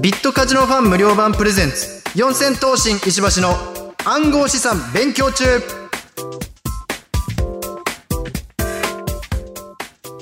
ビットカジノファン無料版プレゼンツ。四千頭身石橋の暗号資産勉強中。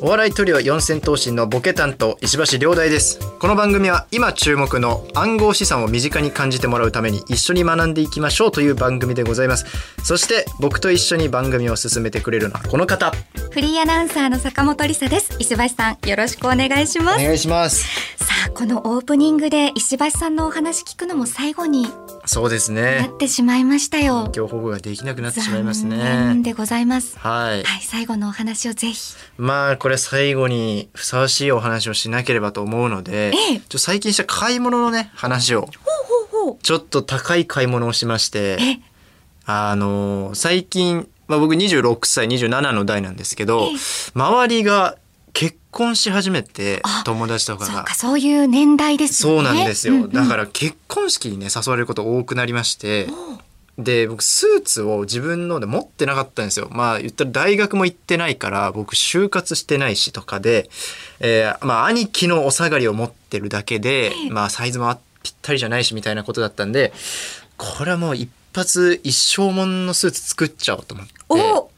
お笑いトリオ四千頭身のボケ担当石橋亮大です。この番組は今注目の暗号資産を身近に感じてもらうために一緒に学んでいきましょうという番組でございます。そして僕と一緒に番組を進めてくれるのはこの方。フリーアナウンサーの坂本梨沙です。石橋さんよろしくお願いします。お願いします。さあこのオープニングで石橋さんのお話聞くのも最後にそうですなねってしまいましたよ。今日保護ができなくなってしまいます残ね念でございます。はい。はい最後のお話をぜひ。まあこれ最後にふさわしいお話をしなければと思うので、ええ。ちょ最近した買い物のね話をちょっと高い買い物をしましてえあの最近、まあ、僕26歳27の代なんですけどええ。周りが結婚し始めてあ友達とかが。そういう年代ですよそうねなんですよ、うんうん。だから結婚式にね誘われること多くなりましてで僕スーツを自分ので持ってなかったんですよ。まあ言ったら大学も行ってないから僕就活してないしとかで、えーまあ兄貴のお下がりを持ってるだけで、まあサイズもぴったりじゃないしみたいなことだったんでこれはもう一発一生もんのスーツ作っちゃおうと思ってお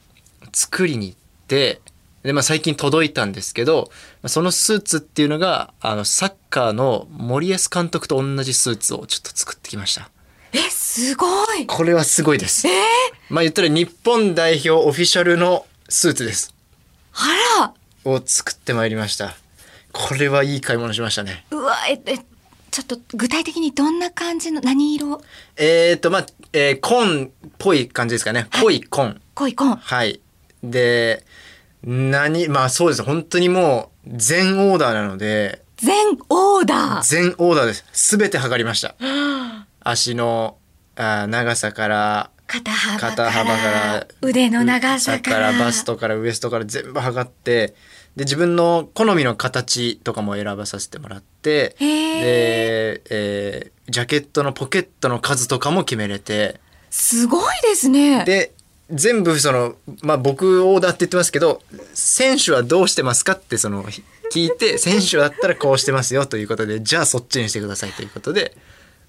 作りに行ってで、まあ、最近届いたんですけどそのスーツっていうのがあのサッカーの森保監督と同じスーツをちょっと作ってきましたえすごい。これはすごいです、まあ言ったら日本代表オフィシャルのスーツです。あら。を作ってまいりました。これはいい買い物しましたね。うわええちょっと具体的にどんな感じの何色？えーとまあ、えー、紺っぽい感じですかね。濃い紺。濃い紺。はい。で何まあそうです。本当にもう全オーダーなので。全オーダー。全オーダーです。すべて測りました。足のあー長さから、肩幅から肩幅から腕の長さから。バストからウエストから全部測って、で、自分の好みの形とかも選ばさせてもらって、で、えージャケットのポケットの数とかも決めれて、すごいですね。で、全部その、まあ僕オーダーって言ってますけど、選手はどうしてますかってその、聞いて、選手だったらこうしてますよということで、じゃあそっちにしてくださいということで、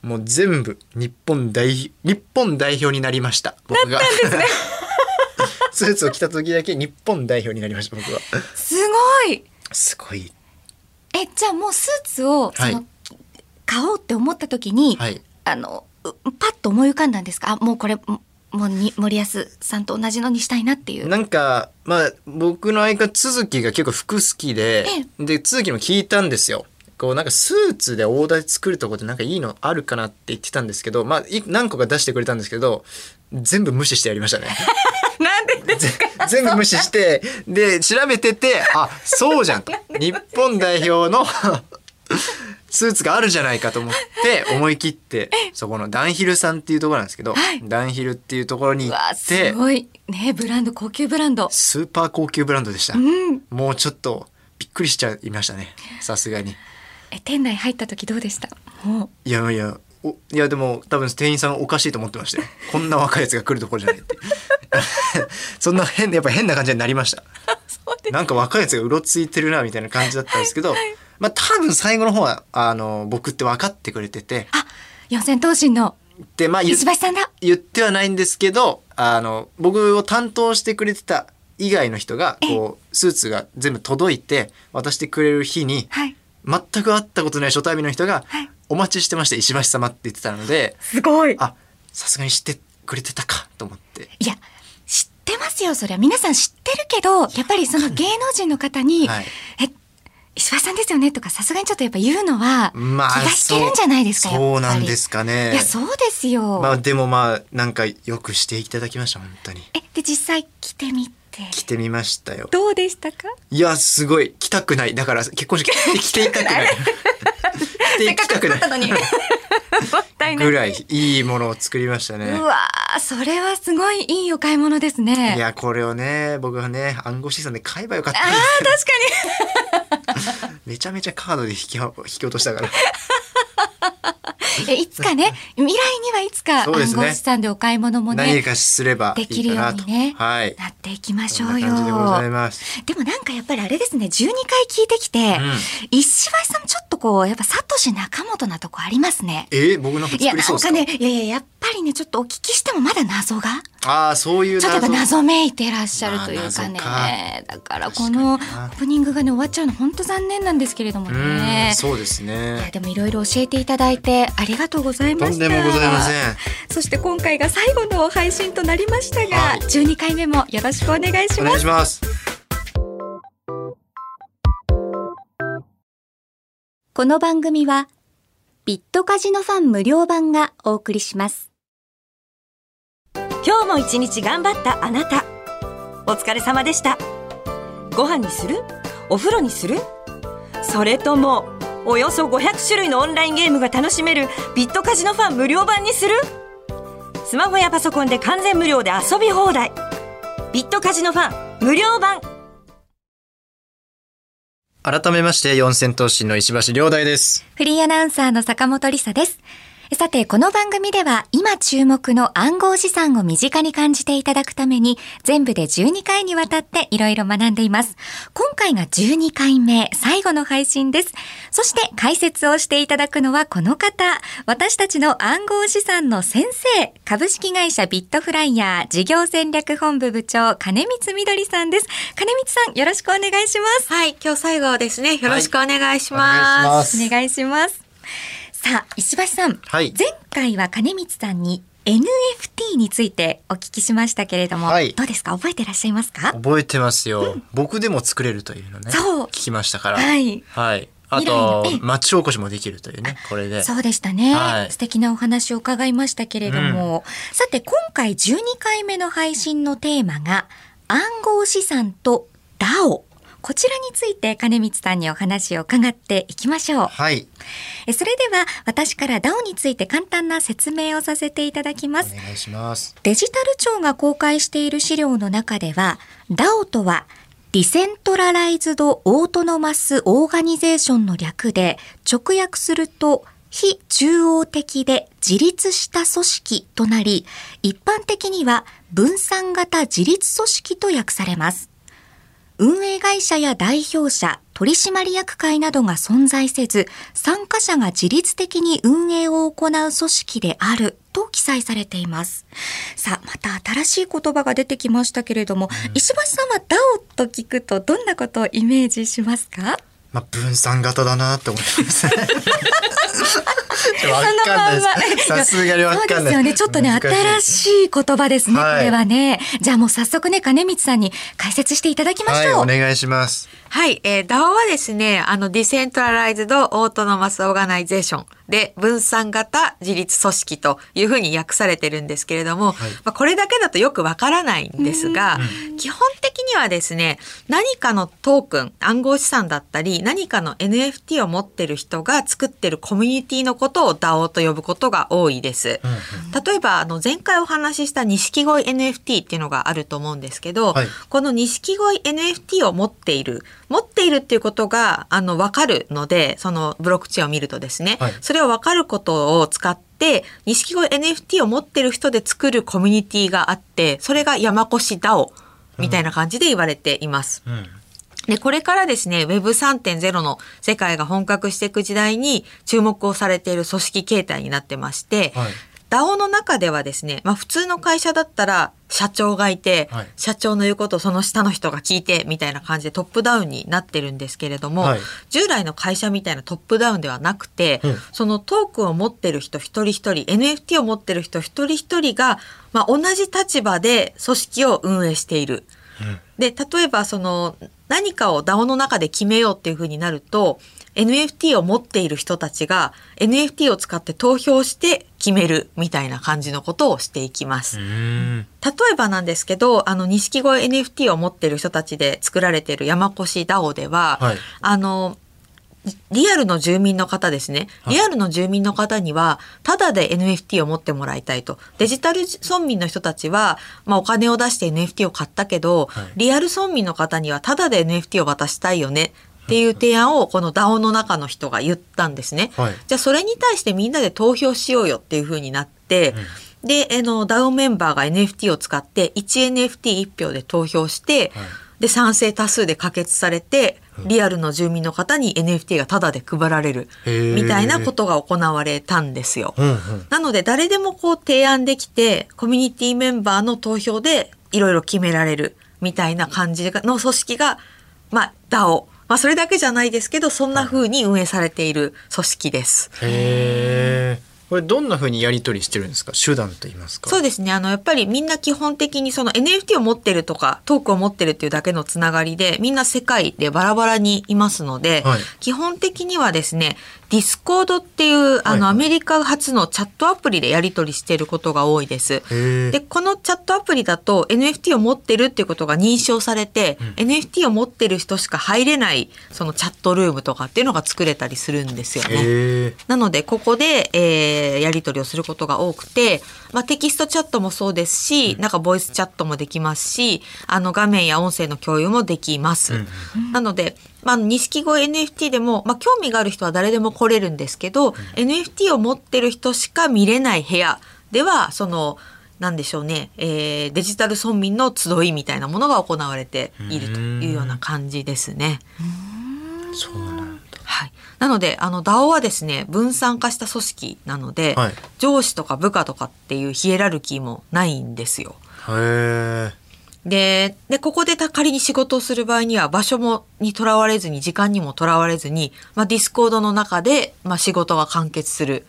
もう全部日本代、日本代表になりました。僕が。スーツを着た時だけ日本代表になりました、僕は。すごいすごい。えじゃあもうスーツをその、はい買おうって思った時に、はい。あのうパッと思い浮かんだんですか？あもうこれももうに森保さんと同じのにしたいなっていうなんか、まあ、僕の相方、都築が結構服好きで、で、都築も聞いたんですよ。こう、なんかスーツでオーダーで作るとこってなんかいいのあるかなって言ってたんですけど、まあ、い何個か出してくれたんですけど、全部無視してやりましたね。なんでですか？全部無視して、で、調べてて、あ、そうじゃんと。日本代表の スーツがあるじゃないかと思って、思い切って、そこのダンヒルさんっていうところなんですけど、はいダンヒルっていうところに行って、ごいねブランド高級ブランドスーパー高級ブランドでした。うんもうちょっとびっくりしちゃいましたね。さすがに。え店内入った時どうでした？もいやいや、おいやでも多分店員さんおかしいと思ってましたよ。こんな若いやつが来るところじゃないって。そんな変、やっぱ変な感じになりました。なんか若いやつがうろついてるなみたいな感じだったんですけど、まあ多分最後の方は、あの、僕って分かってくれてて、あ四千頭身ので、まあ言石橋さんだ。言ってはないんですけど、あの、僕を担当してくれてた以外の人が、こう、スーツが全部届いて渡してくれる日に、はい全く会ったことない初対面の人がはい「お待ちしてました石橋様」って言ってたのですごい。あさすがに知ってくれてたかと思って。いや知ってますよそりゃ。皆さん知ってるけどやっぱりその芸能人の方に「はい。え石橋さんですよね」とかさすがにちょっとやっぱ言うのは気まあが引けるんじゃないですか、そうそうなんですかね。いやそうですよ、まあでもまあなんかよくしていただきました本当に。えで実際着てみて着てみましたよ。どうでしたか？いやすごい。着たくない。だから結婚式。着ていたくない。着ていきたくない。ぐらいいいものを作りましたね。うわーそれはすごいいいお買い物ですね。いやこれをね僕はね暗号資産で買えばよかったあ確かに。めちゃめちゃカードで引き引き落としたから。え いつかね未来にはいつか暗号資産でお買い物もね何かすればいできるようにねはい。なっていきましょうよ。でもなんかやっぱりあれですね12回聞いてきて、ん。石橋さんもちょっとこう、やっぱサトシ仲本なとこありますね。えー、僕なんかいや、なんかね、いやいや、やっぱりね、ちょっとお聞きしてもまだ謎が。ああそういうちょっとやっぱ謎謎めいてらっしゃるというかね。まあだからこのオープニングがね、終わっちゃうの本当残念なんですけれどもうねん。そうですいやねでもいろいろ教えていただいてありがとうございました。とんでもございませんそして今回が最後の配信となりましたが、はい12回目もよろしくお願いしおます。願いしますこの番組はビットカジノファン無料版がお送りします。今日も一日頑張ったあなた。お疲れ様でした。ご飯にする？お風呂にする？それともおよそ500種類のオンラインゲームが楽しめるビットカジノファン無料版にする？スマホやパソコンで完全無料で遊び放題。ビットカジノファン無料版。改めまして四千頭身の石橋亮大ですフリーアナウンサーの坂本理沙です。さて、この番組では今注目の暗号資産を身近に感じていただくために全部で12回にわたっていろいろ学んでいます。今回が12回目、最後の配信です。そして解説をしていただくのはこの方、私たちの暗号資産の先生、株式会社ビットフライヤー事業戦略本部部長、金光みどりさんです。金光さん、よろしくお願いします。はい、今日最後ですね。よろしくお願いしお願いしま。ますすお願いします。さあ、石橋さん。はい。前回は金光さんに NFT についてお聞きしましたけれども、はい。どうですか？覚えてらっしゃいますか？覚えてますよ、僕でも作れるというのねそう。聞きましたから。はい。はい。あとええ町おこしもできるというねこれで。そうでしたね、はい。素敵なお話を伺いましたけれども、さて今回12回目の配信のテーマが暗号資産と DAO こちらについて金光さんにお話を伺っていきましょう。はいえそれでは私から DAO について簡単な説明をさせていただきますお。願いしますデジタル庁が公開している資料の中では DAO とは Decentralized Autonomous Organization の略で直訳すると非中央的で自立した組織となり一般的には分散型自立組織と訳されます。運営会社や代表者、取締役会などが存在せず、参加者が自律的に運営を行う組織であると記載されています。さあ、また新しい言葉が出てきましたけれども、石橋さんは DAO と聞くとどんなことをイメージしますか？まあ分散型だなって思います。わかんないです。さすがにわかんない。そうですよね。ちょっとね、新い。しい言葉ですね、はい。これはね。じゃあもう早速ね、金光さんに解説していただきまはいしょう。お願いします。はい、えー、DAO はですね、あの、 Decen tralized Autonomous Organization で、分散型自立組織というふうに訳されてるんですけれども、はい。まあ、これだけだとよくわからないんですが、基本的にはですね、何かのトークン、暗号資産だったり、何かの NFT を持ってる人が作ってるコミュニティのことを DAO と呼ぶことが多いです。例えば、あの、前回お話しした錦鯉 NFT っていうのがあると思うんですけど、はい。この錦鯉 NFT を持っている、持っているっていうことが、あの、わかるので、そのブロックチェーンを見るとですね、はい。それをわかることを使って、錦鯉 NFT を持ってる人で作るコミュニティがあって、それが山越 DAO みたいな感じで言われています。うん。で、これからですね、Web3.0 の世界が本格していく時代に注目をされている組織形態になってまして、はい DAO の中ではですね、まあ普通の会社だったら社長がいて、はい。社長の言うことをその下の人が聞いてみたいな感じでトップダウンになってるんですけれども、はい。従来の会社みたいなトップダウンではなくて、うん。そのトークンを持ってる人一人一人、NFT を持ってる人一人一人が、まあ同じ立場で組織を運営している。で例えばその何かを DAO の中で決めようっていうふうになると NFT を持っている人たちが NFT を使って投票して決めるみたいな感じのことをしていきます。うん例えばなんですけど、あの、錦鯉 NFT を持っている人たちで作られている山越 DAO では、はいあの、リアルの住民の方ですね。はいリアルの住民の方には、ただで NFT を持ってもらいたいと。デジタル村民の人たちは、まあお金を出して NFT を買ったけど、はいリアル村民の方にはただで NFT を渡したいよね。っていう提案をこの DAO の中の人が言ったんですね。はいじゃあそれに対してみんなで投票しようよっていう風になって、で、あの、DAO メンバーが NFT を使って 1NFT1 票で投票して、はいで、賛成多数で可決されて、リアルの住民の方に NFT がタダで配られるみたいなことが行われたんですよ。うんうんなので誰でもこう提案できてコミュニティメンバーの投票でいろいろ決められるみたいな感じの組織が、まあ DAO。まあそれだけじゃないですけど、そんな風に運営されている組織です。へえ。これどんな風にやり取りしてるんですか？手段と言いますかそうですね。あの、やっぱりみんな基本的にその NFT を持ってるとか、トークを持ってるっていうだけのつながりで、みんな世界でバラバラにいますので、はい基本的にはですね、ディスコードっていう、あの、アメリカ発のチャットアプリでやり取りしていることが多いです。で、このチャットアプリだと NFT を持ってるっていうことが認証されて、NFT を持ってる人しか入れない、そのチャットルームとかっていうのが作れたりするんですよね。なので、ここで、えーやり取りをすることが多くて、まあ、テキストチャットもそうですし、なんかボイスチャットもできますし、あの、画面や音声の共有もできます。なので、まあ、錦鯉 NFT でも、まあ、興味がある人は誰でも来れるんですけど、NFT を持ってる人しか見れない部屋では、その、なんでしょうね、えーデジタル村民の集いみたいなものが行われているというような感じですね。そうなんだ。はい。なので、あの、DAO はですね、分散化した組織なので、はい上司とか部下とかっていうヒエラルキーもないんですよ。へえ。で、で、ここでた仮に仕事をする場合には、場所も、にとらわれずに、時間にもとらわれずに、まあ、ディスコードの中で、まあ、仕事が完結する、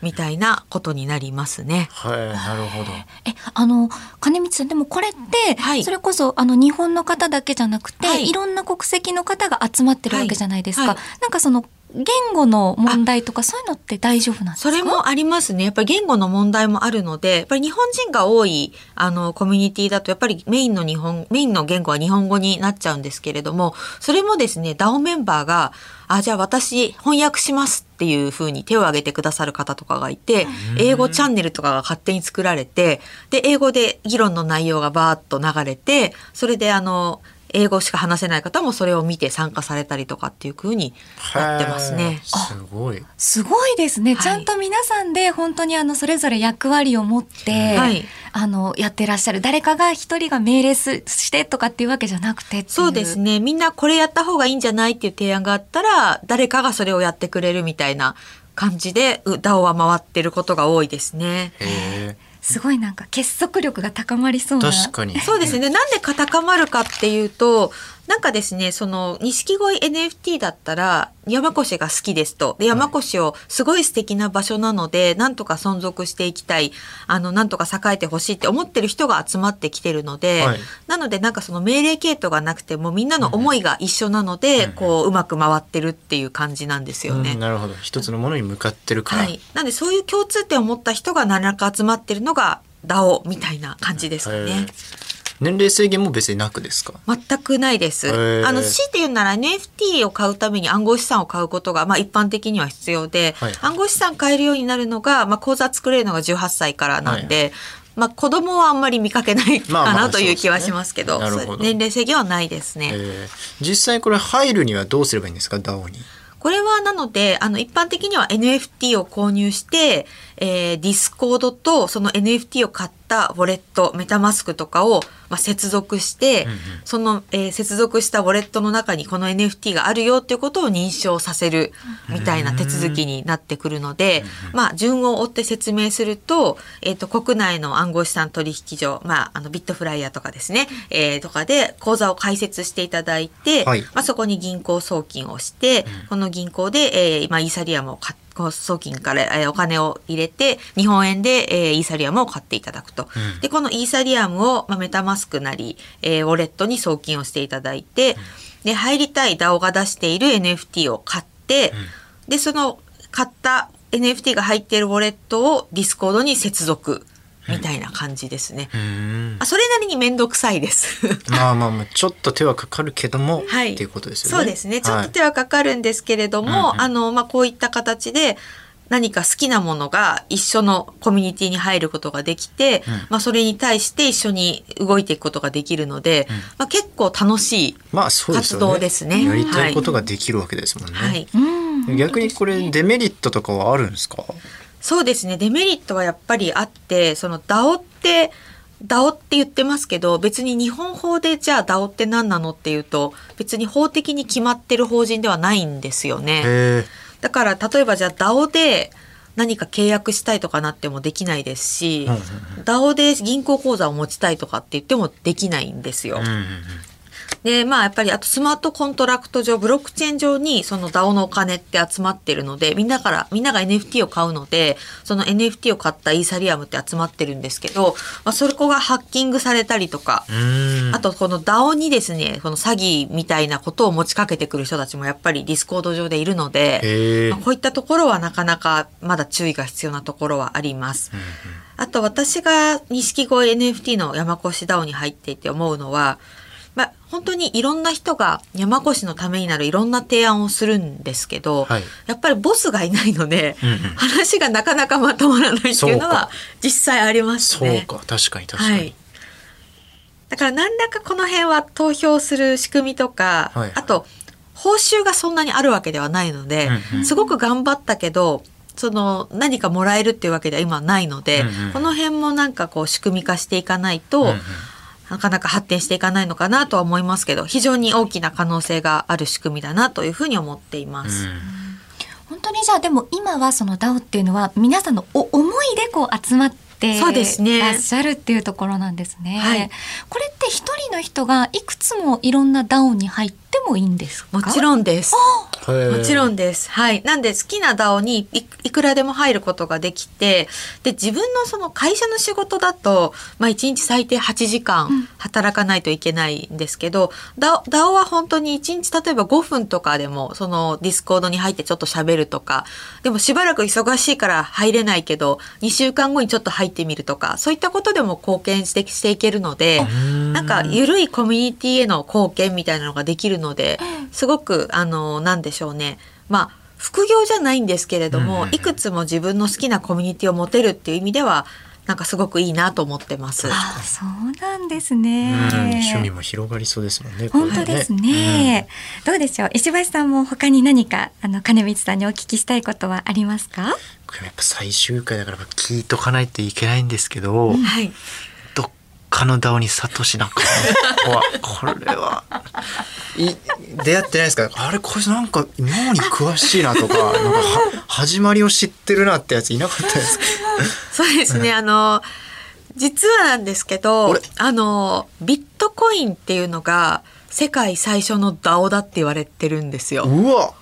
みたいなことになりますね。はい、なるほど。え、あの、金光さん、でもこれって、はいそれこそ、あの、日本の方だけじゃなくて、はいい、ろんな国籍の方が集まってるわけじゃないですか。はいはなんかその、言語の問題とか、そういうのって大丈夫なんですか？それもありますね。やっぱり言語の問題もあるので、やっぱり日本人が多い、あの、コミュニティだと、やっぱりメインの日本、メインの言語は日本語になっちゃうんですけれども、それもですね、DAO メンバーが、あ、じゃあ私翻訳しますっていうふうに手を挙げてくださる方とかがいて、英語チャンネルとかが勝手に作られて、で、英語で議論の内容がバーッと流れて、それであの、英語しか話せない方もそれを見て参加されたりとかっていう風になってますね。すごい。すごいですね、はいちゃんと皆さんで本当にあのそれぞれ役割を持って、はいあのやってらっしゃる誰かが一人が命令すしてとかっていうわけじゃなくてそうですね。みんなこれやった方がいいんじゃないっていう提案があったら、誰かがそれをやってくれるみたいな感じで、う DAO は回ってることが多いですね。へえ。すごいなんか結束力が高まりそうな確かに。そうですね。なんで高まるかっていうと、なんかですね、その、錦鯉 NFT だったら、山越が好きですと。で、山越をすごい素敵な場所なので、なんとか存続していきたい、あの、なんとか栄えてほしいって思ってる人が集まってきてるので、はいなのでなんかその命令系統がなくても、みんなの思いが一緒なので、こう、うまく回ってるっていう感じなんですよね。うんなるほど。一つのものに向かってるから。はい。なんでそういう共通点を持った人が何らか集まってるのが DAO みたいな感じですかね。年齢制限も別になくですか？全くないです。あの、強いて言うなら NFT を買うために暗号資産を買うことが、まあ一般的には必要で、はい暗号資産買えるようになるのが、まあ口座作れるのが18歳からなんで、まあ子供はあんまり見かけないかなという気はしますけど、ど。年齢制限はないですね。えー。実際これ入るにはどうすればいいんですか？DAO に？これはなので、あの、一般的には NFT を購入して、えー、ディスコードとその NFT を買ったウォレット、メタマスクとかを、まあ、接続して、その、えー接続したウォレットの中にこの NFT があるよっていうことを認証させるみたいな手続きになってくるので、まあ、順を追って説明すると、えっ、と、国内の暗号資産取引所、まあ、あの、ビットフライヤーとかですね、えーとかで口座を開設していただいて、はい。まあ、そこに銀行送金をして、この銀行で、えー、今イーサリアムを買っこう送金から、えーお金を入れて日本円で、えーイーサリアムを買っていただくと、でこのイーサリアムを、まあ、メタマスクなり、えーウォレットに送金をしていただいて、で入りたい DAO が出している NFT を買って、でその買った NFT が入っているウォレットをディスコードに接続みたいな感じですね。うんあそれなりに面倒くさいです。まあまあまあちょっと手はかかるけども、はい、っていうことですよね。そうですね。ちょっとはい手はかかるんですけれども、うんうんあの、まあ、こういった形で、何か好きなものが一緒のコミュニティに入ることができて、うんまあそれに対して一緒に動いていくことができるので、まあ結構楽しい。まあそうですよね。活動ですねやりたいことができるわけですもんね。はい。うん逆にこれデメリットとかはあるんですか？そうですね。デメリットはやっぱりあって、その DAO って、DAO って言ってますけど別に日本法でじゃあ DAO って何なのっていうと別に法的に決まってる法人ではないんですよね。へだから例えばじゃあ DAO で何か契約したいとかなってもできないですし、うんうん DAO で銀行口座を持ちたいとかって言ってもできないんですよ。でまあやっぱりあとスマートコントラクト上ブロックチェーン上にその DAO のお金って集まってるのでみんなからみんなが NFT を買うのでその NFT を買ったイーサリアムって集まってるんですけど、まあ、そこがハッキングされたりとか、あとこの DAO にですねこの詐欺みたいなことを持ちかけてくる人たちもやっぱり Discord 上でいるので、まあこういったところはなかなかまだ注意が必要なところはあります。あと私が錦鯉 NFT の山越 DAO に入っていて思うのは、まあ、本当にいろんな人が山越のためになるいろんな提案をするんですけど、はい。やっぱりボスがいないので、うんうん。話がなかなかまとまらないっていうのはか。実際ありますそうね。か確かに確かに、はい。だから何らかこの辺は投票する仕組みとか、はいはい。あと報酬がそんなにあるわけではないので、うんうん。すごく頑張ったけどその何かもらえるっていうわけでは今ないので、うんうん。この辺もなんかこう仕組み化していかないと、うんうんなかなか発展していかないのかなとは思いますけど非常に大きな可能性がある仕組みだなというふうに思っています。本当にじゃあでも今はその DAO っていうのは皆さんのお思いでこう集まってそうですねらっしゃるっていうところなんですね。はいこれって一人の人がいくつもいろんな DAO に入ってもいいんですか？もちろんです。もちろんんです。はい。なんで好きな DAO にいいくらでも入ることができて、で、自分のその会社の仕事だと、まあ1日最低8時間働かないといけないんですけど、DAO, DAO は本当に1日例えば5分とかでも、その Discord に入ってちょっと喋るとか、でもしばらく忙しいから入れないけど、2週間後にちょっと入ってみるとか、そういったことでも貢献してしていけるので、なんか緩いコミュニティへの貢献みたいなのができるので、すごくあのなんでしょうねまあ副業じゃないんですけれども、うんうんうんいくつも自分の好きなコミュニティを持てるっていう意味ではなんかすごくいいなと思ってます。ああそうなんですうんね。趣味も広がりそうですもんね本当ですね。どうでしょう？石橋さんも他に何かあの金光さんにお聞きしたいことはありますか？これやっぱ最終回だから聞いとかないといけないんですけど、はい、どっかのダオにサトシなんか。はこれは。い出会ってないですか？あれこいつなんか妙に詳しいなとかなんかは始まりを知ってるなってやついなかったですか？そうですね。あの実はなんですけどあのビットコインっていうのが世界最初の DAO だって言われてるんですよ。うわ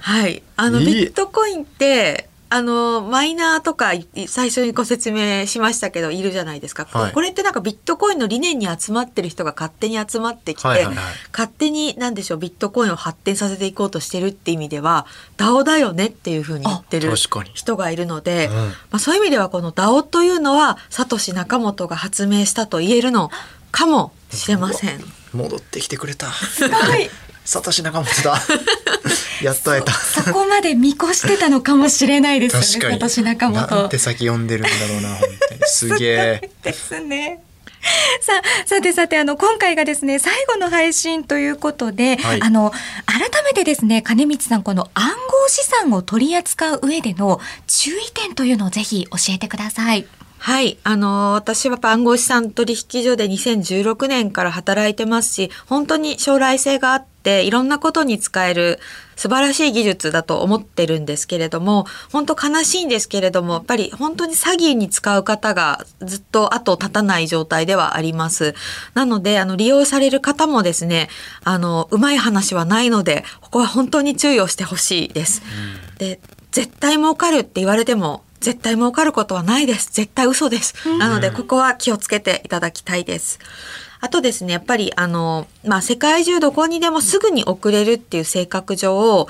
はい。あの、ビットコインって、あの、マイナーとかい最初にご説明しましたけど、いるじゃないですか。はいこれってなんかビットコインの理念に集まってる人が勝手に集まってきて、はいはいはい勝手に、なんでしょう、ビットコインを発展させていこうとしてるって意味では、DAO だよねっていうふうに言ってる人がいるので、うんまあ、そういう意味ではこの DAO というのは、サトシ仲本が発明したと言えるのかもしれません。戻ってきてくれたはい。サトシ仲本だ やっと会えた そこまで見越してたのかもしれないですよね。確かに私仲なん本て。先読んでるんだろうな本当にすげえですね。さあ、さてさて、あの、今回がですね、最後の配信ということで、はいあの、改めてですね、金光さん、この暗号資産を取り扱う上での注意点というのをぜひ教えてください。はい。あの、私は暗号資産取引所で2016年から働いてますし、本当に将来性があって、いろんなことに使える素晴らしい技術だと思ってるんですけれども、本当悲しいんですけれども、やっぱり本当に詐欺に使う方がずっと後を絶たない状態ではあります。なので、あの、利用される方もですね、あの、うまい話はないので、ここは本当に注意をしてほしいです。で、絶対儲かるって言われても、絶対儲かることはないです。絶対嘘です。なので、ここは気をつけていただきたいです。あとですね、やっぱり、あの、まあ、世界中どこにでもすぐに送れるっていう性格上、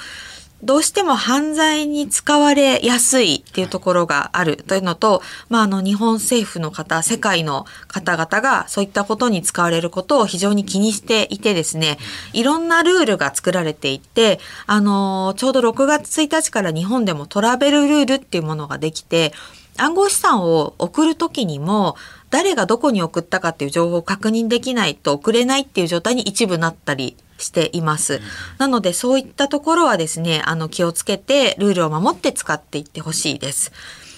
どうしても犯罪に使われやすいっていうところがあるというのと、まあ、あの、日本政府の方、世界の方々がそういったことに使われることを非常に気にしていてですね、いろんなルールが作られていて、あの、ちょうど6月1日から日本でもトラベルルールっていうものができて、暗号資産を送るときにも、誰がどこに送ったかっていう情報を確認できないと送れないっていう状態に一部なったりしています。なのでそういったところはですね、あの気をつけてルールを守って使っていってほしいです。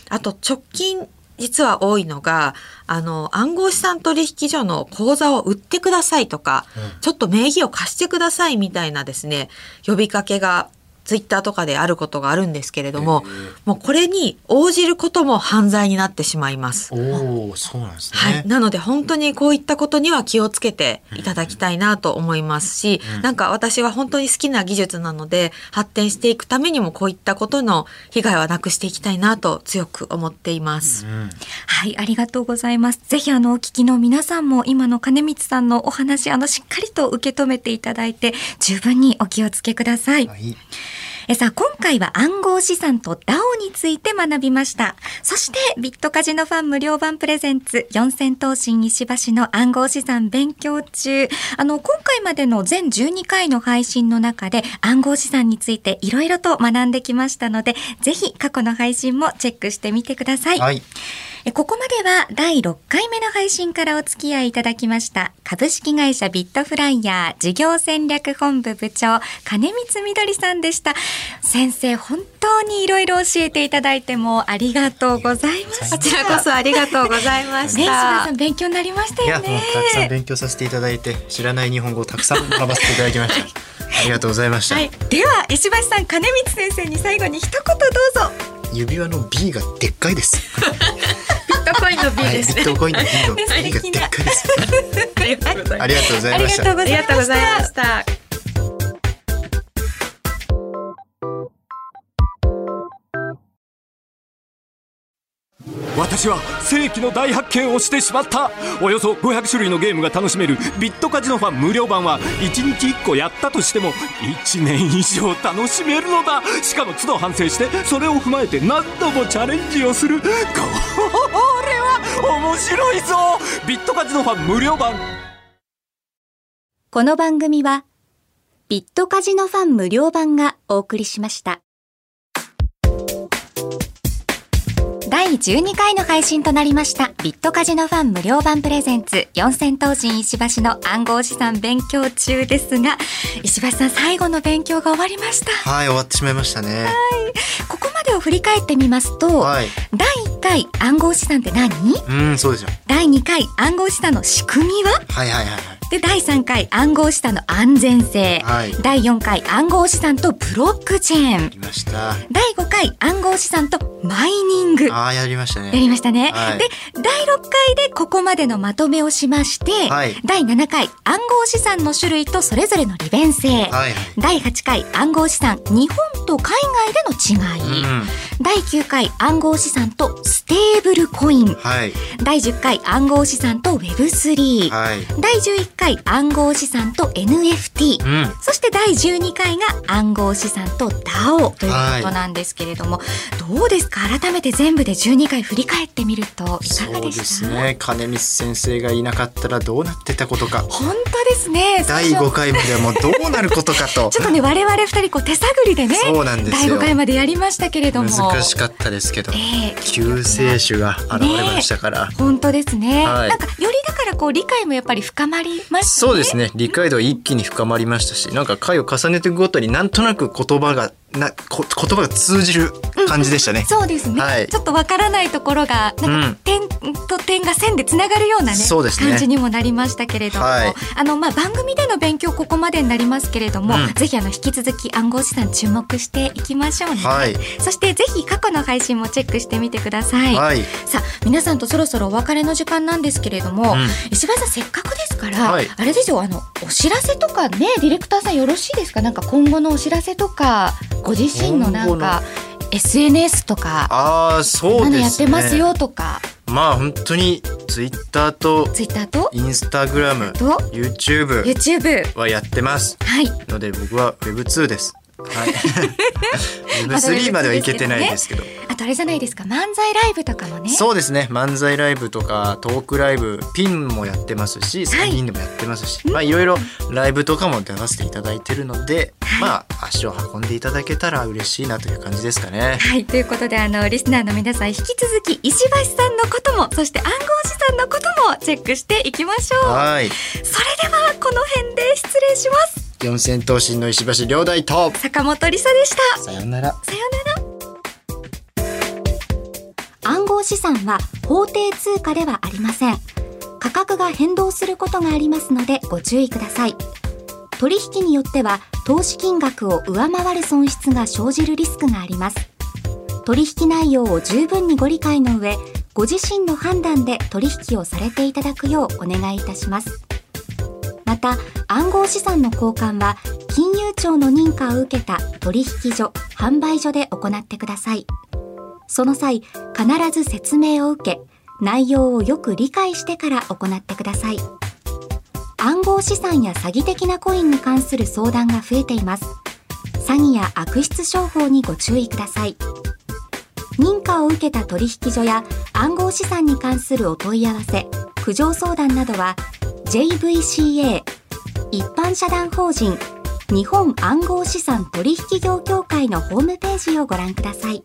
あと直近実は多いのが、あの、暗号資産取引所の口座を売ってくださいとか、ちょっと名義を貸してくださいみたいなですね、呼びかけがツイッターとかであることがあるんですけれども、もうこれに応じることも犯罪になってしまいます。おお、そうなんですね。はい。なので本当にこういったことには気をつけていただきたいなと思いますし、なんか私は本当に好きな技術なので、発展していくためにもこういったことの被害はなくしていきたいなと強く思っています。はい、ありがとうございます。ぜひあのお聞きの皆さんも今の金光さんのお話あのしっかりと受け止めていただいて十分にお気をつけください。はい。えさあ今回は暗号資産と DAO について学びました。そしてビットカジノファン無料版プレゼンツ四千頭身石橋の暗号資産勉強中。あの今回までの全12回の配信の中で暗号資産についていろいろと学んできましたので、ぜひ過去の配信もチェックしてみてください。はい。えここまでは第6回目の配信からお付き合いいただきました株式会社ビットフライヤー事業戦略本部部長金光みどりさんでした。先生本当にいろいろ教えていただいてもありがとうございました。こちらこそありがとうございました。さん。勉強になりましたよね。たくさん勉強させていただいて、知らない日本語をたくさん学ばせていただきました。ありがとうございました。はい、では石橋さん金光先生に最後に一言どうぞ指輪の B がでっかいです。ビットコインの B はい、ビですね。ットコインの B のね B がでっかいで す。ありがとうございました。ありがとうございました。私は世紀の大発見をしてしまった。およそ500種類のゲームが楽しめるビットカジノファン無料版は1日1個やったとしても1年以上楽しめるのだ。しかも都度反省してそれを踏まえて何度もチャレンジをする。これは面白いぞ。ビットカジノファン無料版。この番組はビットカジノファン無料版がお送りしました。第12回の配信となりましたビットカジノファン無料版プレゼンツ四千頭身石橋の暗号資産勉強中ですが石橋さん最後の勉強が終わりましたはい、終わってしまいましたね。ここまでを振り返ってみますと、はい。第1回暗号資産って何？うん、そうですよ。第2回暗号資産の仕組みは？はいはいはいはい。で第3回暗号資産の安全性、はい。第4回暗号資産とブロックチェーン。来ました。第5回暗号資産とマイニング。やああ、やりましたね。りましたね、はい。で第6回でここまでのまとめをしまして、はい。第7回暗号資産の種類とそれぞれの利便性、はいはい。第8回暗号資産日本と海外での違い、うん。第9回暗号資産とステーブルコイン、はい、第10回暗号資産と Web3、はい、第11回暗号資産と NFT、うん、そして第12回が暗号資産と DAO ということなんですけれども、はい、どうですか？改めて全部で12回振り返ってみるといかがでした？そうですね。金光先生がいなかったらどうなってたことか。本当ですね。第5回まではもうどうなることかと。ちょっとね我々2人こう手探りでねそうなんです第5回までやりましたけれども。難しかったですけど、えー、9生手が現れましたから、ね、本当ですね、はい、なんかよりだからこう理解もやっぱり深まりまし、ね、そうですね。理解度一気に深まりましたしなんか回を重ねていくごとになんとなく言葉がなこ言葉が通じる感じでしたね。そうですね、はい。ちょっとわからないところがなんうん。か点と点が線でつながるようなねそうですね。感じにもなりましたけれども、はい。あのまあ番組での勉強ここまでになりますけれども、うん。ぜひあの引き続き暗号資産注目していきましょうね、はい。そしてぜひ過去の配信もチェックしてみてください、はい。さあ皆さんとそろそろお別れの時間なんですけれども、うん。石橋さんせっかくですから、はい。あれですよあのお知らせとかねディレクターさんよろしいですか？なんか今後のお知らせとかご自身のなんか SNS とかああそうですね。てますよとか。まあ本当にツイッターとツイッターと？インスタグラムと？YouTube YouTube はやってます。はい。ので僕は Web2 です。はい、まだ Web3 まではいけてないですけど。あとあれじゃないですか。漫才ライブとかもね。そうですね。漫才ライブとかトークライブピンもやってますし3人でもやってますし、まあいろいろライブとかも出させていただいてるので、まあ足を運んでいただけたら嬉しいなという感じですかね。はい。ということであのリスナーの皆さん引き続き石橋さんのこともそして暗号資産のこともチェックしていきましょう。はい。それではこの辺で失礼します四千頭身の石橋亮大と。坂本理沙でした。さようなら。さようなら。暗号号資産は法定通貨ではありません。価格が変動することがありますのでご注意ください。取引によっては投資金額を上回る損失が生じるリスクがあります。取引内容を十分にご理解の上ご自身の判断で取引をされていただくようお願いいたしますまた暗号資産の交換は金融庁の認可を受けた取引所販売所で行ってください。その際必ず説明を受け内容をよく理解してから行ってください。暗号資産や詐欺的なコインに関する相談が増えています。詐欺や悪質商法にご注意ください。認可を受けた取引所や暗号資産に関するお問い合わせ苦情相談などは JVCA 一般社団法人日本暗号資産取引業協会のホームページをご覧ください。